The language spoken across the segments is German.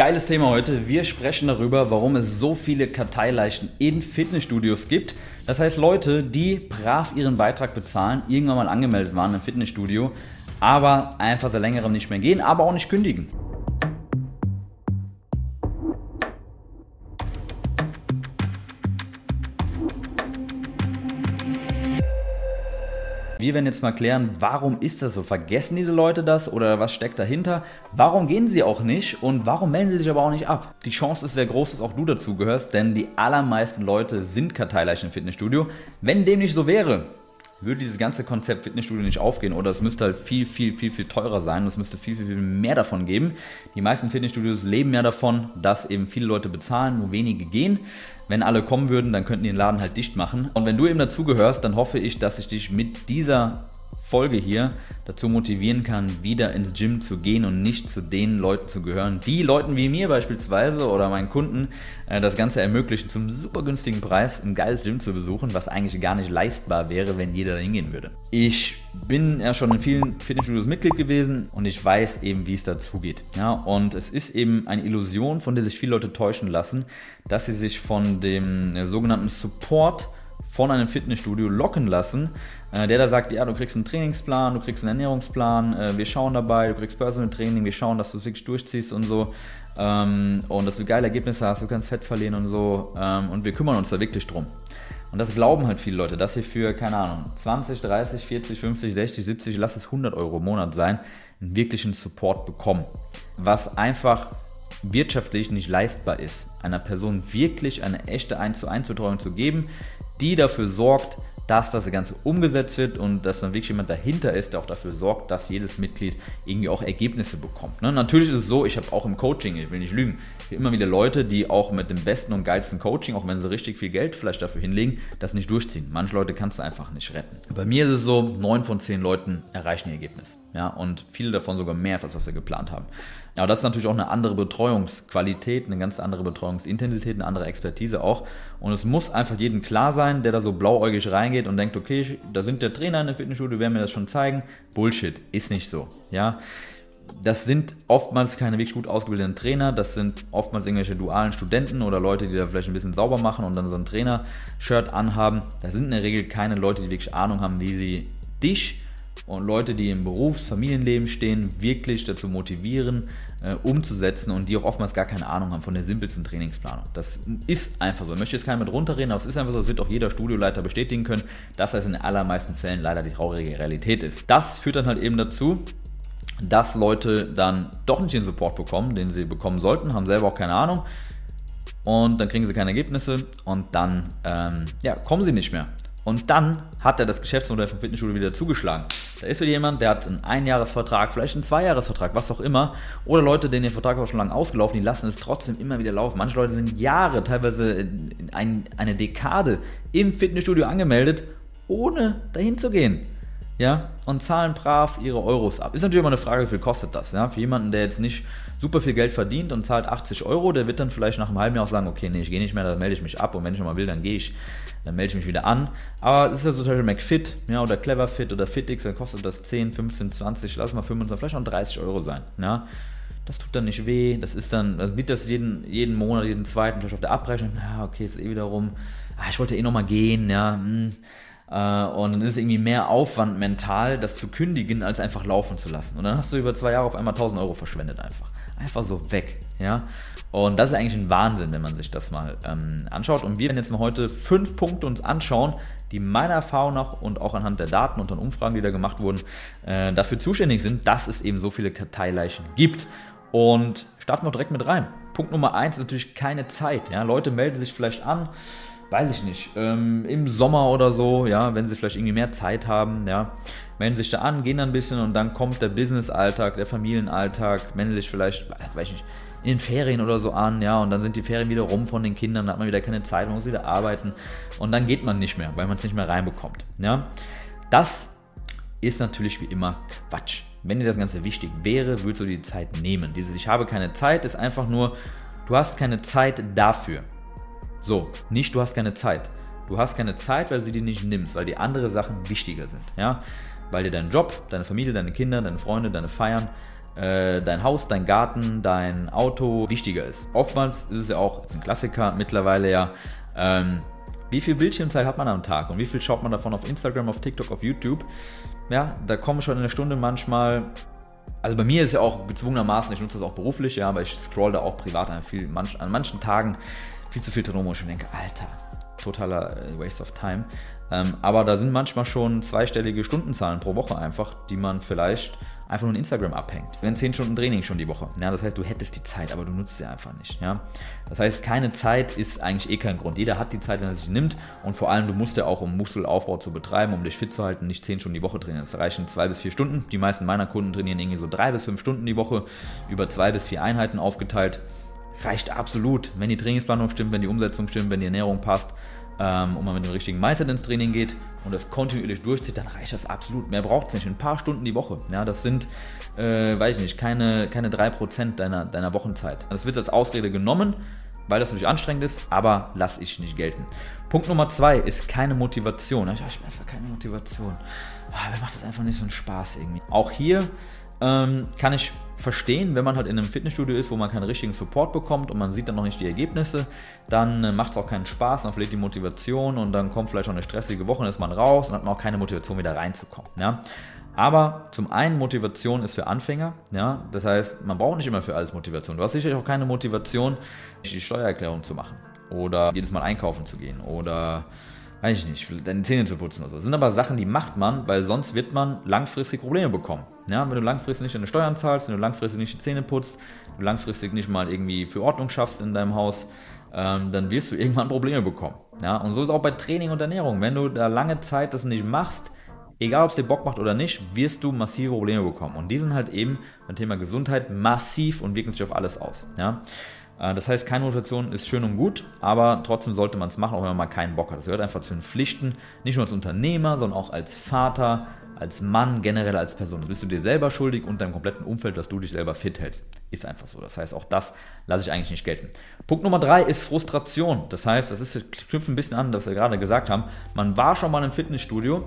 Geiles Thema heute. Wir sprechen darüber, warum es so viele Karteileichen in Fitnessstudios gibt. Das heißt Leute, die brav ihren Beitrag bezahlen, irgendwann mal angemeldet waren im Fitnessstudio, aber einfach seit längerem nicht mehr gehen, aber auch nicht kündigen. Wir werden jetzt mal klären, warum ist das so? Vergessen diese Leute das oder was steckt dahinter? Warum gehen sie auch nicht und warum melden sie sich aber auch nicht ab? Die Chance ist sehr groß, dass auch du dazu gehörst, denn die allermeisten Leute sind Karteileichen im Fitnessstudio. Wenn dem nicht so wäre, würde dieses ganze Konzept Fitnessstudio nicht aufgehen oder es müsste halt viel, viel, viel, viel teurer sein es müsste viel, viel, viel mehr davon geben. Die meisten Fitnessstudios leben ja davon, dass eben viele Leute bezahlen, nur wenige gehen. Wenn alle kommen würden, dann könnten die den Laden halt dicht machen. Und wenn du eben dazugehörst, dann hoffe ich, dass ich dich mit dieser Folge hier dazu motivieren kann, wieder ins Gym zu gehen und nicht zu den Leuten zu gehören, die Leuten wie mir beispielsweise oder meinen Kunden äh, das Ganze ermöglichen, zum super günstigen Preis ein geiles Gym zu besuchen, was eigentlich gar nicht leistbar wäre, wenn jeder da hingehen würde. Ich bin ja schon in vielen Fitnessstudios Mitglied gewesen und ich weiß eben, wie es dazu geht. Ja, und es ist eben eine Illusion, von der sich viele Leute täuschen lassen, dass sie sich von dem äh, sogenannten Support von einem Fitnessstudio locken lassen, äh, der da sagt, ja, du kriegst einen Trainingsplan, du kriegst einen Ernährungsplan, äh, wir schauen dabei, du kriegst Personal Training, wir schauen, dass du es wirklich durchziehst und so ähm, und dass du geile Ergebnisse hast, du kannst Fett verlieren und so ähm, und wir kümmern uns da wirklich drum. Und das glauben halt viele Leute, dass sie für, keine Ahnung, 20, 30, 40, 50, 60, 70, lass es 100 Euro im Monat sein, einen wirklichen Support bekommen. Was einfach wirtschaftlich nicht leistbar ist, einer Person wirklich eine echte 1 zu 1 Betreuung zu geben, die dafür sorgt, dass das Ganze umgesetzt wird und dass dann wirklich jemand dahinter ist, der auch dafür sorgt, dass jedes Mitglied irgendwie auch Ergebnisse bekommt. Ne? Natürlich ist es so, ich habe auch im Coaching, ich will nicht lügen, immer wieder Leute, die auch mit dem besten und geilsten Coaching, auch wenn sie richtig viel Geld vielleicht dafür hinlegen, das nicht durchziehen. Manche Leute kannst du einfach nicht retten. Bei mir ist es so, neun von zehn Leuten erreichen ihr Ergebnis. Ja, und viele davon sogar mehr, als was wir geplant haben. Ja, das ist natürlich auch eine andere Betreuungsqualität, eine ganz andere Betreuungsintensität, eine andere Expertise auch. Und es muss einfach jedem klar sein, der da so blauäugig reingeht und denkt, okay, da sind der Trainer in der Fitnessstudio, werden mir das schon zeigen. Bullshit, ist nicht so. Ja, das sind oftmals keine wirklich gut ausgebildeten Trainer, das sind oftmals irgendwelche dualen Studenten oder Leute, die da vielleicht ein bisschen sauber machen und dann so ein Trainer-Shirt anhaben. Das sind in der Regel keine Leute, die wirklich Ahnung haben, wie sie dich und Leute, die im Berufs-, Familienleben stehen, wirklich dazu motivieren, äh, umzusetzen und die auch oftmals gar keine Ahnung haben von der simpelsten Trainingsplanung. Das ist einfach so. Ich möchte jetzt keiner mit runterreden, aber es ist einfach so, das wird auch jeder Studioleiter bestätigen können, dass das in den allermeisten Fällen leider die traurige Realität ist. Das führt dann halt eben dazu, dass Leute dann doch nicht den Support bekommen, den sie bekommen sollten, haben selber auch keine Ahnung und dann kriegen sie keine Ergebnisse und dann ähm, ja, kommen sie nicht mehr. Und dann hat er das Geschäftsmodell vom Fitnessstudio wieder zugeschlagen. Da ist wieder jemand, der hat einen Einjahresvertrag, vielleicht einen Zweijahresvertrag, was auch immer. Oder Leute, denen der Vertrag auch schon lange ausgelaufen, die lassen es trotzdem immer wieder laufen. Manche Leute sind Jahre, teilweise ein, eine Dekade im Fitnessstudio angemeldet, ohne dahin zu gehen ja, und zahlen brav ihre Euros ab. Ist natürlich immer eine Frage, wie viel kostet das, ja. Für jemanden, der jetzt nicht super viel Geld verdient und zahlt 80 Euro, der wird dann vielleicht nach einem halben Jahr auch sagen, okay, nee, ich gehe nicht mehr, dann melde ich mich ab und wenn ich nochmal will, dann gehe ich, dann melde ich mich wieder an. Aber es ist ja so zum Beispiel McFit, ja, oder Cleverfit oder FitX, dann kostet das 10, 15, 20, lass mal 25, vielleicht auch 30 Euro sein, ja. Das tut dann nicht weh, das ist dann, dann wird das jeden, jeden Monat, jeden zweiten, vielleicht auf der Abrechnung, ja, okay, ist eh wieder rum, ah, ich wollte eh nochmal gehen, ja, hm äh, und dann ist es irgendwie mehr Aufwand mental, das zu kündigen, als einfach laufen zu lassen. Und dann hast du über zwei Jahre auf einmal 1000 Euro verschwendet einfach. Einfach so weg, ja. Und das ist eigentlich ein Wahnsinn, wenn man sich das mal ähm, anschaut. Und wir werden jetzt mal heute fünf Punkte uns anschauen, die meiner Erfahrung nach und auch anhand der Daten und den Umfragen, die da gemacht wurden, äh, dafür zuständig sind, dass es eben so viele Karteileichen gibt. Und starten wir direkt mit rein. Punkt Nummer eins ist natürlich keine Zeit. Ja? Leute melden sich vielleicht an, weiß ich nicht, ähm, im Sommer oder so, ja, wenn sie vielleicht irgendwie mehr Zeit haben, ja, melden sich da an, gehen dann ein bisschen und dann kommt der Business-Alltag, der Familienalltag, melden sich vielleicht, weiß ich nicht, in Ferien oder so an, ja, und dann sind die Ferien wieder rum von den Kindern, dann hat man wieder keine Zeit, man muss wieder arbeiten und dann geht man nicht mehr, weil man es nicht mehr reinbekommt, ja. Das ist natürlich wie immer Quatsch. Wenn dir das Ganze wichtig wäre, würdest du die Zeit nehmen. Dieses Ich habe keine Zeit ist einfach nur, du hast keine Zeit dafür. So, nicht du hast keine Zeit. Du hast keine Zeit, weil du sie dir nicht nimmst, weil die andere Sachen wichtiger sind. Ja? Weil dir dein Job, deine Familie, deine Kinder, deine Freunde, deine Feiern äh, dein Haus, dein Garten, dein Auto wichtiger ist. Oftmals ist es ja auch, ist ein Klassiker mittlerweile ja, ähm, wie viel Bildschirmzeit hat man am Tag und wie viel schaut man davon auf Instagram, auf TikTok, auf YouTube? Ja, da kommen schon in der Stunde manchmal also bei mir ist ja auch gezwungenermaßen, ich nutze das auch beruflich, ja, aber ich scroll da auch privat an, viel, manch, an manchen Tagen viel zu viel drin wo ich mir denke, Alter, totaler äh, Waste of Time. Ähm, aber da sind manchmal schon zweistellige Stundenzahlen pro Woche einfach, die man vielleicht einfach nur in Instagram abhängt. Wenn 10 Stunden Training schon die Woche. Ja, das heißt, du hättest die Zeit, aber du nutzt sie einfach nicht. Ja? Das heißt, keine Zeit ist eigentlich eh kein Grund. Jeder hat die Zeit, wenn er sich nimmt. Und vor allem, du musst ja auch, um Muskelaufbau zu betreiben, um dich fit zu halten, nicht 10 Stunden die Woche trainieren. Das reichen 2 bis 4 Stunden. Die meisten meiner Kunden trainieren irgendwie so 3 bis 5 Stunden die Woche, über 2 bis 4 Einheiten aufgeteilt. Reicht absolut, wenn die Trainingsplanung stimmt, wenn die Umsetzung stimmt, wenn die Ernährung passt ähm, und man mit dem richtigen Mindset ins Training geht und das kontinuierlich durchzieht, dann reicht das absolut. Mehr braucht es nicht. Ein paar Stunden die Woche. Ja, das sind, äh, weiß ich nicht, keine, keine 3% deiner, deiner Wochenzeit. Das wird als Ausrede genommen, weil das natürlich anstrengend ist, aber lass ich nicht gelten. Punkt Nummer zwei ist keine Motivation. Ich habe einfach keine Motivation. Oh, mir macht das einfach nicht so einen Spaß irgendwie. Auch hier ähm, kann ich verstehen, wenn man halt in einem Fitnessstudio ist, wo man keinen richtigen Support bekommt und man sieht dann noch nicht die Ergebnisse, dann äh, macht es auch keinen Spaß, man verliert die Motivation und dann kommt vielleicht auch eine stressige Woche und ist man raus und hat man auch keine Motivation wieder reinzukommen. Ja? Aber zum einen Motivation ist für Anfänger, ja, das heißt, man braucht nicht immer für alles Motivation. Du hast sicherlich auch keine Motivation, die Steuererklärung zu machen oder jedes Mal einkaufen zu gehen oder weiß ich nicht, deine Zähne zu putzen oder so. Das sind aber Sachen, die macht man, weil sonst wird man langfristig Probleme bekommen. Ja, wenn du langfristig nicht deine Steuern zahlst, wenn du langfristig nicht die Zähne putzt, du langfristig nicht mal irgendwie für Ordnung schaffst in deinem Haus, ähm, dann wirst du irgendwann Probleme bekommen. Ja, und so ist auch bei Training und Ernährung. Wenn du da lange Zeit das nicht machst, egal ob es dir Bock macht oder nicht, wirst du massive Probleme bekommen. Und die sind halt eben beim Thema Gesundheit massiv und wirken sich auf alles aus. Ja. Äh, das heißt, keine Motivation ist schön und gut, aber trotzdem sollte man es machen, auch wenn man mal keinen Bock hat. Das gehört einfach zu den Pflichten, nicht nur als Unternehmer, sondern auch als Vater, als Mann, generell als Person. Das bist du dir selber schuldig und deinem kompletten Umfeld, dass du dich selber fit hältst. Ist einfach so. Das heißt, auch das lasse ich eigentlich nicht gelten. Punkt Nummer drei ist Frustration. Das heißt, das ist, knüpft ein bisschen an, was wir gerade gesagt haben. Man war schon mal im Fitnessstudio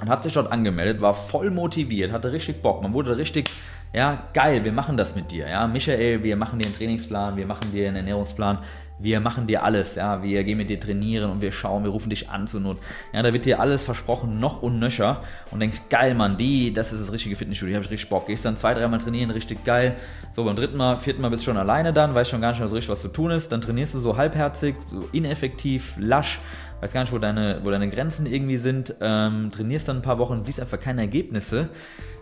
und hat sich dort angemeldet, war voll motiviert, hatte richtig Bock. Man wurde richtig ja, geil, wir machen das mit dir. Ja, Michael, wir machen dir einen Trainingsplan, wir machen dir einen Ernährungsplan, wir machen dir alles. Ja, wir gehen mit dir trainieren und wir schauen, wir rufen dich an zur Not. Ja, da wird dir alles versprochen, noch und nöcher. Und denkst, geil, Mann, die, das ist das richtige Fitnessstudio, habe ich richtig Bock. Gehst dann zwei, dreimal trainieren, richtig geil. So, beim dritten Mal, vierten Mal bist du schon alleine dann, weißt schon gar nicht mehr so richtig, was zu tun ist. Dann trainierst du so halbherzig, so ineffektiv, lasch weißt gar nicht, wo deine, wo deine Grenzen irgendwie sind, ähm, trainierst dann ein paar Wochen, siehst einfach keine Ergebnisse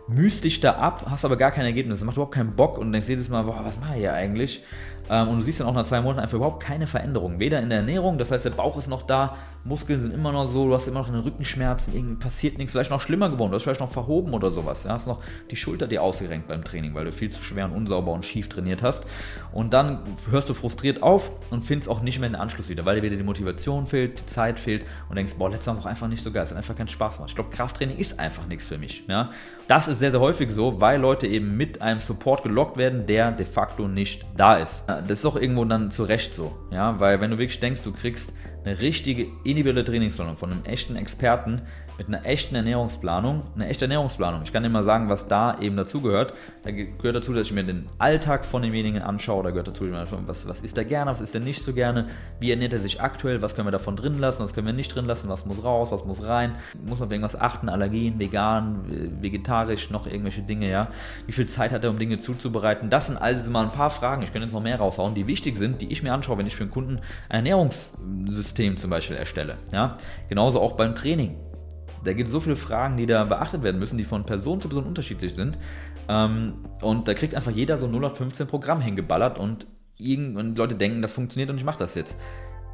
mühst dich da ab, hast aber gar kein Ergebnis, macht überhaupt keinen Bock und denkst jedes Mal, boah, was mache ich hier eigentlich? Ähm, und du siehst dann auch nach zwei Monaten einfach überhaupt keine Veränderung. Weder in der Ernährung, das heißt, der Bauch ist noch da, Muskeln sind immer noch so, du hast immer noch eine Rückenschmerzen, irgendwie passiert nichts, vielleicht noch schlimmer geworden, du hast vielleicht noch verhoben oder sowas. Du hast noch die Schulter dir ausgerenkt beim Training, weil du viel zu schwer und unsauber und schief trainiert hast. Und dann hörst du frustriert auf und findest auch nicht mehr den Anschluss wieder, weil dir wieder die Motivation fehlt, die Zeit fehlt und denkst, boah, Mal war einfach nicht so geil, es hat einfach keinen Spaß gemacht. Ich glaube, Krafttraining ist einfach nichts für mich. Ja? Das ist sehr, sehr häufig so, weil Leute eben mit einem Support gelockt werden, der de facto nicht da ist. Das ist auch irgendwo dann zu Recht so, ja, weil wenn du wirklich denkst, du kriegst eine richtige individuelle Trainingsplanung von einem echten Experten mit einer echten Ernährungsplanung, eine echte Ernährungsplanung. Ich kann dir mal sagen, was da eben dazugehört. Da gehört dazu, dass ich mir den Alltag von demjenigen anschaue, da gehört dazu, was, was ist er gerne, was ist er nicht so gerne, wie ernährt er sich aktuell, was können wir davon drin lassen, was können wir nicht drin lassen, was muss raus, was muss rein, muss man auf irgendwas achten, Allergien, vegan, vegetarisch, noch irgendwelche Dinge, ja. Wie viel Zeit hat er, um Dinge zuzubereiten? Das sind also mal ein paar Fragen, ich könnte jetzt noch mehr raushauen, die wichtig sind, die ich mir anschaue, wenn ich für einen Kunden ein Ernährungssystem zum Beispiel erstelle, ja. Genauso auch beim Training. Da gibt es so viele Fragen, die da beachtet werden müssen, die von Person zu Person unterschiedlich sind. Ähm, und da kriegt einfach jeder so 015 Programm hingeballert und, und Leute denken, das funktioniert und ich mache das jetzt.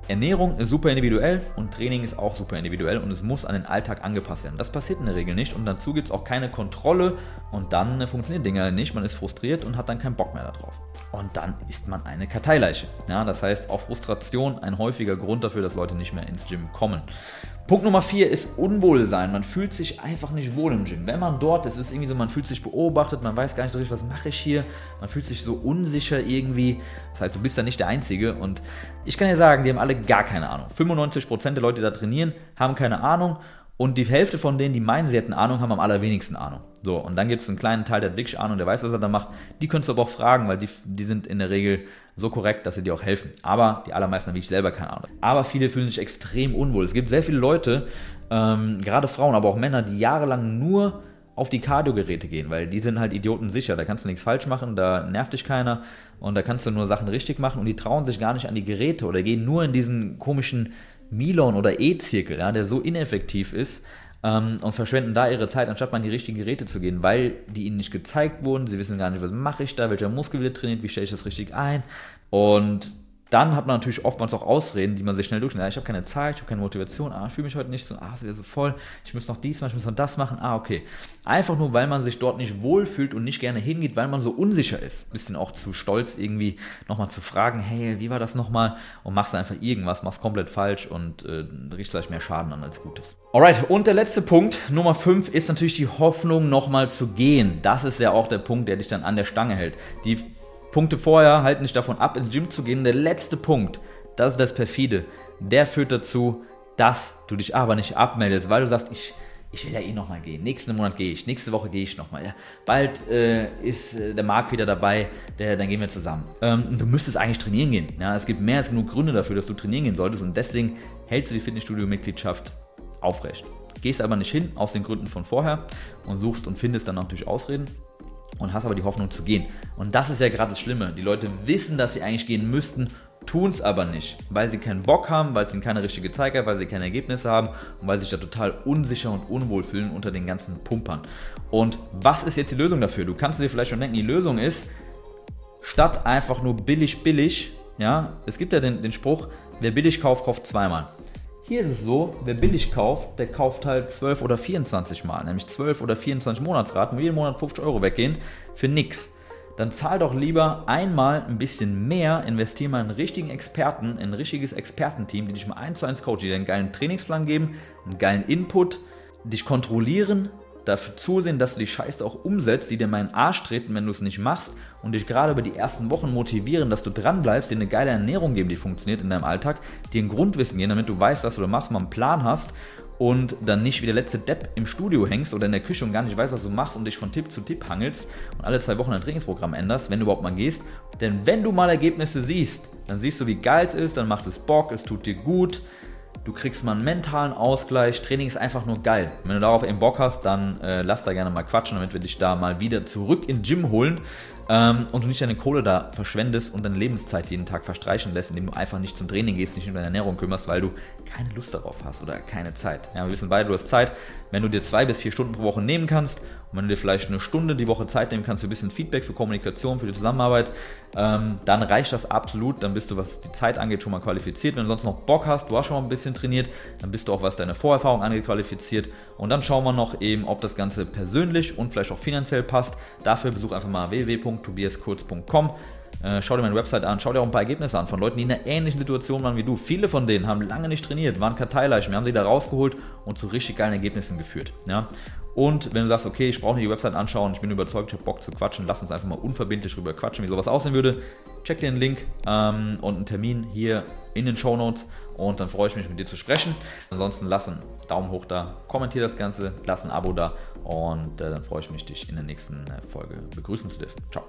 Ernährung ist super individuell und Training ist auch super individuell und es muss an den Alltag angepasst werden. Das passiert in der Regel nicht und dazu gibt es auch keine Kontrolle und dann funktionieren Dinge nicht. Man ist frustriert und hat dann keinen Bock mehr darauf. Und dann ist man eine Karteileiche. Ja, das heißt, auch Frustration ein häufiger Grund dafür, dass Leute nicht mehr ins Gym kommen. Punkt Nummer vier ist Unwohlsein. Man fühlt sich einfach nicht wohl im Gym. Wenn man dort ist, ist irgendwie so, man fühlt sich beobachtet, man weiß gar nicht so richtig, was mache ich hier. Man fühlt sich so unsicher irgendwie. Das heißt, du bist da nicht der Einzige. Und ich kann dir sagen, die haben alle gar keine Ahnung. 95% der Leute, die da trainieren, haben keine Ahnung Und die Hälfte von denen, die meinen, sie hätten Ahnung, haben am allerwenigsten Ahnung. So, und dann gibt es einen kleinen Teil, der hat wirklich Ahnung, der weiß, was er da macht. Die könntest du aber auch fragen, weil die, die sind in der Regel so korrekt, dass sie dir auch helfen. Aber die allermeisten haben wie ich selber keine Ahnung. Aber viele fühlen sich extrem unwohl. Es gibt sehr viele Leute, ähm, gerade Frauen, aber auch Männer, die jahrelang nur auf die Cardio-Geräte gehen, weil die sind halt Idioten sicher. Da kannst du nichts falsch machen, da nervt dich keiner und da kannst du nur Sachen richtig machen und die trauen sich gar nicht an die Geräte oder gehen nur in diesen komischen Milon oder E-Zirkel, ja, der so ineffektiv ist ähm, und verschwenden da ihre Zeit, anstatt mal an die richtigen Geräte zu gehen, weil die ihnen nicht gezeigt wurden. Sie wissen gar nicht, was mache ich da, welcher Muskel wird trainiert, wie stelle ich das richtig ein. Und dann hat man natürlich oftmals auch Ausreden, die man sich schnell durchschneidet. Ja, ich habe keine Zeit, ich habe keine Motivation, ah, ich fühle mich heute nicht so, ah, es ist wieder so voll, ich muss noch dies machen, ich muss noch das machen, ah, okay. Einfach nur, weil man sich dort nicht wohlfühlt und nicht gerne hingeht, weil man so unsicher ist. Bisschen auch zu stolz, irgendwie nochmal zu fragen, hey, wie war das nochmal? Und machst einfach irgendwas, machst komplett falsch und äh, riechst vielleicht mehr Schaden an als Gutes. Alright, und der letzte Punkt, Nummer 5, ist natürlich die Hoffnung, nochmal zu gehen. Das ist ja auch der Punkt, der dich dann an der Stange hält. Die Punkte vorher halten dich davon ab, ins Gym zu gehen. Der letzte Punkt, das ist das Perfide, der führt dazu, dass du dich aber nicht abmeldest, weil du sagst, ich, ich will ja eh nochmal gehen. Nächsten Monat gehe ich, nächste Woche gehe ich nochmal. Ja, bald äh, ist äh, der Marc wieder dabei, der, dann gehen wir zusammen. Ähm, du müsstest eigentlich trainieren gehen. Ja, es gibt mehr als genug Gründe dafür, dass du trainieren gehen solltest und deswegen hältst du die Fitnessstudio-Mitgliedschaft aufrecht. Gehst aber nicht hin, aus den Gründen von vorher und suchst und findest dann natürlich Ausreden und hast aber die Hoffnung zu gehen. Und das ist ja gerade das Schlimme. Die Leute wissen, dass sie eigentlich gehen müssten, tun es aber nicht, weil sie keinen Bock haben, weil es ihnen keine richtige Zeit hat, weil sie keine Ergebnisse haben und weil sie sich da total unsicher und unwohl fühlen unter den ganzen Pumpern. Und was ist jetzt die Lösung dafür? Du kannst dir vielleicht schon denken, die Lösung ist, statt einfach nur billig, billig, ja, es gibt ja den, den Spruch, wer billig kauft, kauft zweimal. Hier ist es so, wer billig kauft, der kauft halt 12 oder 24 Mal, nämlich 12 oder 24 Monatsraten, wo jeden Monat 50 Euro weggehen, für nix. Dann zahl doch lieber einmal ein bisschen mehr, investier mal in einen richtigen Experten, in ein richtiges Expertenteam, die dich mal eins zu eins coachen, die dir einen geilen Trainingsplan geben, einen geilen Input, dich kontrollieren, dafür zusehen, dass du die Scheiße auch umsetzt, die dir mal in den Arsch treten, wenn du es nicht machst und dich gerade über die ersten Wochen motivieren, dass du dran bleibst, dir eine geile Ernährung geben, die funktioniert in deinem Alltag, dir ein Grundwissen geben, damit du weißt, was du da machst, mal einen Plan hast und dann nicht wie der letzte Depp im Studio hängst oder in der Küche und gar nicht weißt, was du machst und dich von Tipp zu Tipp hangelst und alle zwei Wochen dein Trainingsprogramm änderst, wenn du überhaupt mal gehst. Denn wenn du mal Ergebnisse siehst, dann siehst du, wie geil es ist, dann macht es Bock, es tut dir gut, Du kriegst mal einen mentalen Ausgleich. Training ist einfach nur geil. Wenn du darauf eben Bock hast, dann äh, lass da gerne mal quatschen, damit wir dich da mal wieder zurück in Gym holen ähm, und du nicht deine Kohle da verschwendest und deine Lebenszeit jeden Tag verstreichen lässt, indem du einfach nicht zum Training gehst, nicht um deine Ernährung kümmerst, weil du keine Lust darauf hast oder keine Zeit. Ja, wir wissen beide, du hast Zeit. Wenn du dir zwei bis vier Stunden pro Woche nehmen kannst und wenn du dir vielleicht eine Stunde die Woche Zeit nehmen kannst für ein bisschen Feedback, für Kommunikation, für die Zusammenarbeit, ähm, dann reicht das absolut. Dann bist du, was die Zeit angeht, schon mal qualifiziert. Wenn du sonst noch Bock hast, du hast schon mal ein bisschen trainiert, dann bist du auch, was deine Vorerfahrung angeht, qualifiziert. Und dann schauen wir noch eben, ob das Ganze persönlich und vielleicht auch finanziell passt. Dafür besuch einfach mal www.tobiaskurz.com. Äh, schau dir meine Website an, schau dir auch ein paar Ergebnisse an von Leuten, die in einer ähnlichen Situation waren wie du. Viele von denen haben lange nicht trainiert, waren Karteileichen. Wir haben sie da rausgeholt und zu richtig geilen Ergebnissen geführt. Ja? Und wenn du sagst, okay, ich brauche nicht die Website anschauen, ich bin überzeugt, ich habe Bock zu quatschen, lass uns einfach mal unverbindlich drüber quatschen, wie sowas aussehen würde. Check dir den Link ähm, und einen Termin hier in den Show Notes und dann freue ich mich, mit dir zu sprechen. Ansonsten lass einen Daumen hoch da, kommentier das Ganze, lass ein Abo da und äh, dann freue ich mich, dich in der nächsten äh, Folge begrüßen zu dürfen. Ciao.